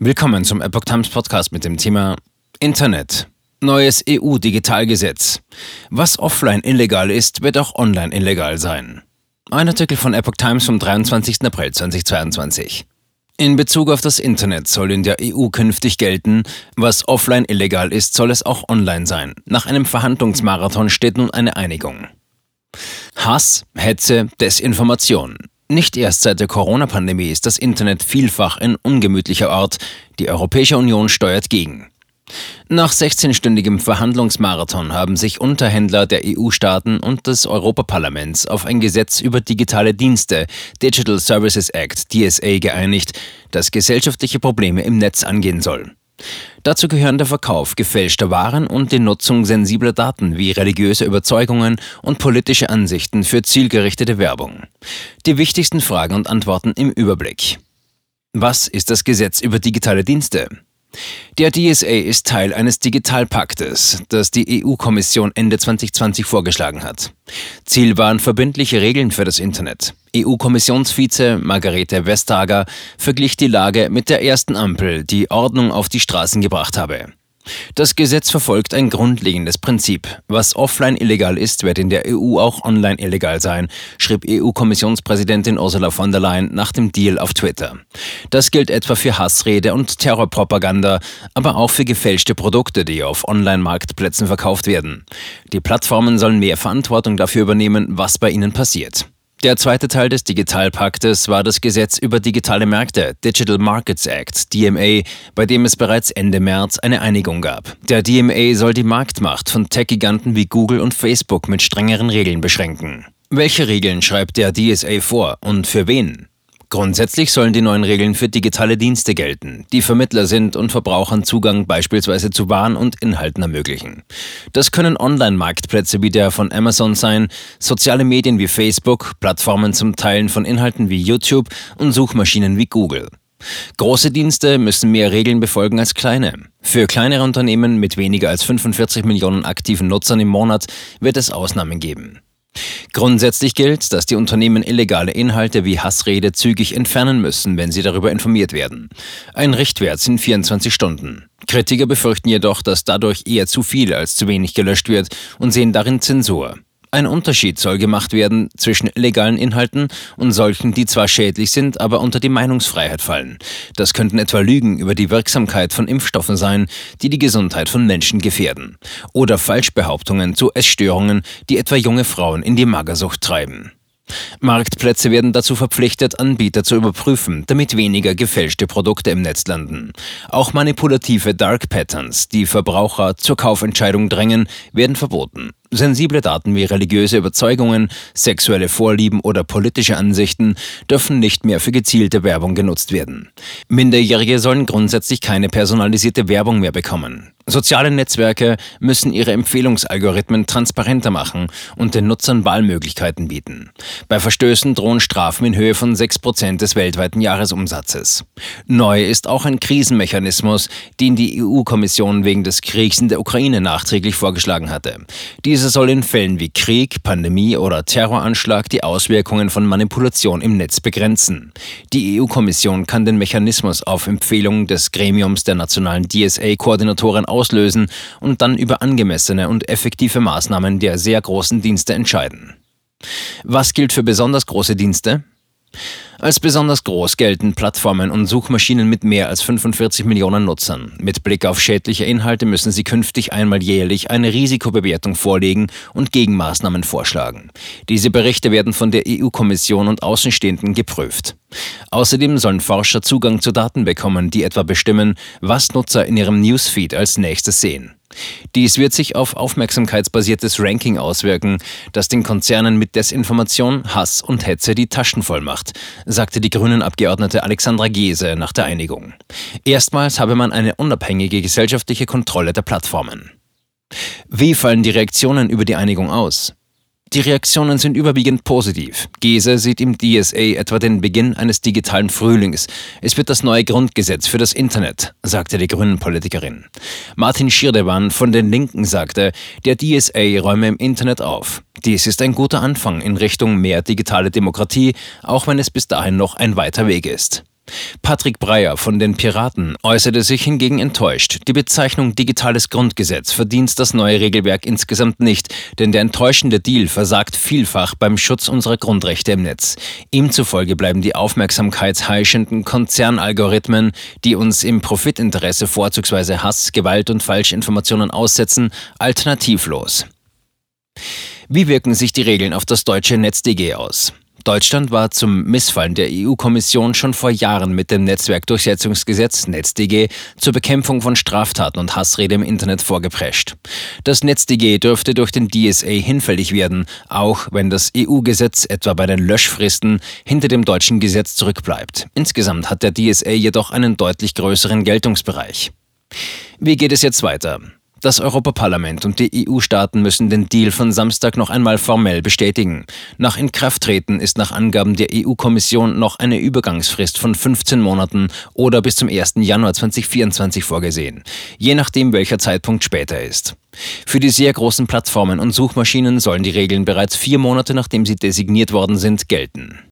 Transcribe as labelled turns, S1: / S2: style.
S1: Willkommen zum Epoch Times Podcast mit dem Thema Internet. Neues EU-Digitalgesetz. Was offline illegal ist, wird auch online illegal sein. Ein Artikel von Epoch Times vom 23. April 2022. In Bezug auf das Internet soll in der EU künftig gelten, was offline illegal ist, soll es auch online sein. Nach einem Verhandlungsmarathon steht nun eine Einigung. Hass, Hetze, Desinformation. Nicht erst seit der Corona-Pandemie ist das Internet vielfach ein ungemütlicher Ort. Die Europäische Union steuert gegen. Nach 16-stündigem Verhandlungsmarathon haben sich Unterhändler der EU-Staaten und des Europaparlaments auf ein Gesetz über digitale Dienste, Digital Services Act, DSA, geeinigt, das gesellschaftliche Probleme im Netz angehen soll. Dazu gehören der Verkauf gefälschter Waren und die Nutzung sensibler Daten wie religiöse Überzeugungen und politische Ansichten für zielgerichtete Werbung. Die wichtigsten Fragen und Antworten im Überblick. Was ist das Gesetz über digitale Dienste? Der DSA ist Teil eines Digitalpaktes, das die EU-Kommission Ende 2020 vorgeschlagen hat. Ziel waren verbindliche Regeln für das Internet. EU-Kommissionsvize Margarete Vestager verglich die Lage mit der ersten Ampel, die Ordnung auf die Straßen gebracht habe. Das Gesetz verfolgt ein grundlegendes Prinzip. Was offline illegal ist, wird in der EU auch online illegal sein, schrieb EU-Kommissionspräsidentin Ursula von der Leyen nach dem Deal auf Twitter. Das gilt etwa für Hassrede und Terrorpropaganda, aber auch für gefälschte Produkte, die auf Online-Marktplätzen verkauft werden. Die Plattformen sollen mehr Verantwortung dafür übernehmen, was bei ihnen passiert. Der zweite Teil des Digitalpaktes war das Gesetz über digitale Märkte, Digital Markets Act, DMA, bei dem es bereits Ende März eine Einigung gab. Der DMA soll die Marktmacht von Tech-Giganten wie Google und Facebook mit strengeren Regeln beschränken. Welche Regeln schreibt der DSA vor und für wen? Grundsätzlich sollen die neuen Regeln für digitale Dienste gelten, die Vermittler sind und Verbrauchern Zugang beispielsweise zu Waren und Inhalten ermöglichen. Das können Online-Marktplätze wie der von Amazon sein, soziale Medien wie Facebook, Plattformen zum Teilen von Inhalten wie YouTube und Suchmaschinen wie Google. Große Dienste müssen mehr Regeln befolgen als kleine. Für kleinere Unternehmen mit weniger als 45 Millionen aktiven Nutzern im Monat wird es Ausnahmen geben. Grundsätzlich gilt, dass die Unternehmen illegale Inhalte wie Hassrede zügig entfernen müssen, wenn sie darüber informiert werden. Ein Richtwert sind 24 Stunden. Kritiker befürchten jedoch, dass dadurch eher zu viel als zu wenig gelöscht wird und sehen darin Zensur. Ein Unterschied soll gemacht werden zwischen legalen Inhalten und solchen, die zwar schädlich sind, aber unter die Meinungsfreiheit fallen. Das könnten etwa Lügen über die Wirksamkeit von Impfstoffen sein, die die Gesundheit von Menschen gefährden. Oder Falschbehauptungen zu Essstörungen, die etwa junge Frauen in die Magersucht treiben. Marktplätze werden dazu verpflichtet, Anbieter zu überprüfen, damit weniger gefälschte Produkte im Netz landen. Auch manipulative Dark Patterns, die Verbraucher zur Kaufentscheidung drängen, werden verboten. Sensible Daten wie religiöse Überzeugungen, sexuelle Vorlieben oder politische Ansichten dürfen nicht mehr für gezielte Werbung genutzt werden. Minderjährige sollen grundsätzlich keine personalisierte Werbung mehr bekommen. Soziale Netzwerke müssen ihre Empfehlungsalgorithmen transparenter machen und den Nutzern Wahlmöglichkeiten bieten. Bei Verstößen drohen Strafen in Höhe von 6% des weltweiten Jahresumsatzes. Neu ist auch ein Krisenmechanismus, den die EU-Kommission wegen des Kriegs in der Ukraine nachträglich vorgeschlagen hatte. Dieser soll in Fällen wie Krieg, Pandemie oder Terroranschlag die Auswirkungen von Manipulation im Netz begrenzen. Die EU-Kommission kann den Mechanismus auf Empfehlung des Gremiums der nationalen DSA-Koordinatoren auslösen und dann über angemessene und effektive Maßnahmen der sehr großen Dienste entscheiden. Was gilt für besonders große Dienste? Als besonders groß gelten Plattformen und Suchmaschinen mit mehr als 45 Millionen Nutzern. Mit Blick auf schädliche Inhalte müssen sie künftig einmal jährlich eine Risikobewertung vorlegen und Gegenmaßnahmen vorschlagen. Diese Berichte werden von der EU-Kommission und Außenstehenden geprüft. Außerdem sollen Forscher Zugang zu Daten bekommen, die etwa bestimmen, was Nutzer in ihrem Newsfeed als nächstes sehen. Dies wird sich auf aufmerksamkeitsbasiertes Ranking auswirken, das den Konzernen mit Desinformation, Hass und Hetze die Taschen voll macht, sagte die Grünen-Abgeordnete Alexandra Gese nach der Einigung. Erstmals habe man eine unabhängige gesellschaftliche Kontrolle der Plattformen. Wie fallen die Reaktionen über die Einigung aus? Die Reaktionen sind überwiegend positiv. Gese sieht im DSA etwa den Beginn eines digitalen Frühlings. Es wird das neue Grundgesetz für das Internet, sagte die Grünen-Politikerin. Martin Schirdewan von den Linken sagte, der DSA räume im Internet auf. Dies ist ein guter Anfang in Richtung mehr digitale Demokratie, auch wenn es bis dahin noch ein weiter Weg ist. Patrick Breyer von den Piraten äußerte sich hingegen enttäuscht. Die Bezeichnung digitales Grundgesetz verdient das neue Regelwerk insgesamt nicht, denn der enttäuschende Deal versagt vielfach beim Schutz unserer Grundrechte im Netz. Ihm zufolge bleiben die aufmerksamkeitsheischenden Konzernalgorithmen, die uns im Profitinteresse vorzugsweise Hass, Gewalt und Falschinformationen aussetzen, alternativlos. Wie wirken sich die Regeln auf das deutsche NetzDG aus? Deutschland war zum Missfallen der EU-Kommission schon vor Jahren mit dem Netzwerkdurchsetzungsgesetz NetzDG zur Bekämpfung von Straftaten und Hassrede im Internet vorgeprescht. Das NetzDG dürfte durch den DSA hinfällig werden, auch wenn das EU-Gesetz etwa bei den Löschfristen hinter dem deutschen Gesetz zurückbleibt. Insgesamt hat der DSA jedoch einen deutlich größeren Geltungsbereich. Wie geht es jetzt weiter? Das Europaparlament und die EU-Staaten müssen den Deal von Samstag noch einmal formell bestätigen. Nach Inkrafttreten ist nach Angaben der EU-Kommission noch eine Übergangsfrist von 15 Monaten oder bis zum 1. Januar 2024 vorgesehen, je nachdem welcher Zeitpunkt später ist. Für die sehr großen Plattformen und Suchmaschinen sollen die Regeln bereits vier Monate nachdem sie designiert worden sind gelten.